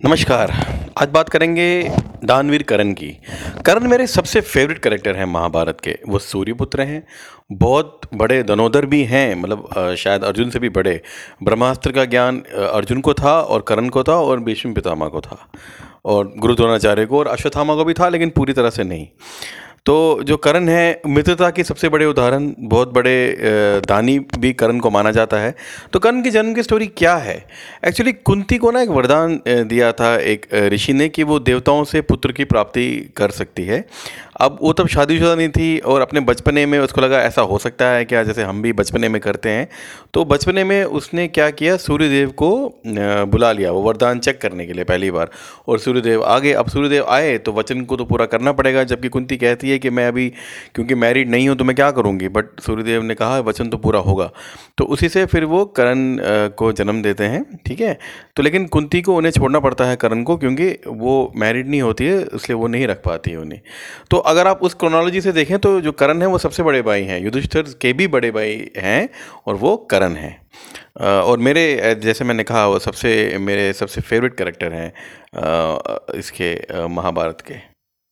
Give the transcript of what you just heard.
नमस्कार। आज बात करेंगे दानवीर करण की। करण मेरे सबसे फेवरेट करेक्टर हैं महाभारत के। वो सूर्यपुत्र हैं, बहुत बड़े दनोदर भी हैं मतलब शायद अर्जुन से भी बड़े। ब्रह्मास्त्र का ज्ञान अर्जुन को था और करण को था और भीष्म पितामह को था। और गुरु द्रोणाचार्य को और अश्वत्थामा को भी था, लेकिन पूरी तरह से नहीं। तो जो करण है, मित्रता के सबसे बड़े उदाहरण, बहुत बड़े दानी भी करण को माना जाता है। तो कर्ण की जन्म की स्टोरी क्या है? एक्चुअली कुंती को ना एक वरदान दिया था एक ऋषि ने कि वो देवताओं से पुत्र की प्राप्ति कर सकती है। अब वो तब शादीशुदा नहीं थी और अपने बचपने में उसको लगा ऐसा हो सकता है क्या, जैसे हम भी बचपने में करते हैं। तो बचपने में उसने क्या किया, सूर्यदेव को बुला लिया, वो वरदान चेक करने के लिए पहली बार। और सूर्यदेव आगे, अब सूर्यदेव आए तो वचन को तो पूरा करना पड़ेगा, जबकि कुंती कहती है कि मैं अभी, क्योंकि मैरिड नहीं हूँ तो मैं क्या करूँगी? बट सूर्यदेव ने कहा, वचन तो पूरा होगा। तो उसी से फिर वो करण को जन्म देते हैं, ठीक है? तो लेकिन कुंती को उन्हें छोड़ना पड़ता है करण को, क्योंकि वो मैरिड नहीं होती है, इसलिए वो नहीं रख पाती है उन्हें। तो अगर आप उस क्रोनोलॉजी से देखें तो जो करण है, वो सबसे बड़े भाई हैं। युधिष्ठिर के भी बड़े भाई हैं और वो करण हैं। और मेरे जैसे मैंने कहा, वो सबसे, मेरे सबसे फेवरेट कैरेक्टर हैं इसके महाभारत के।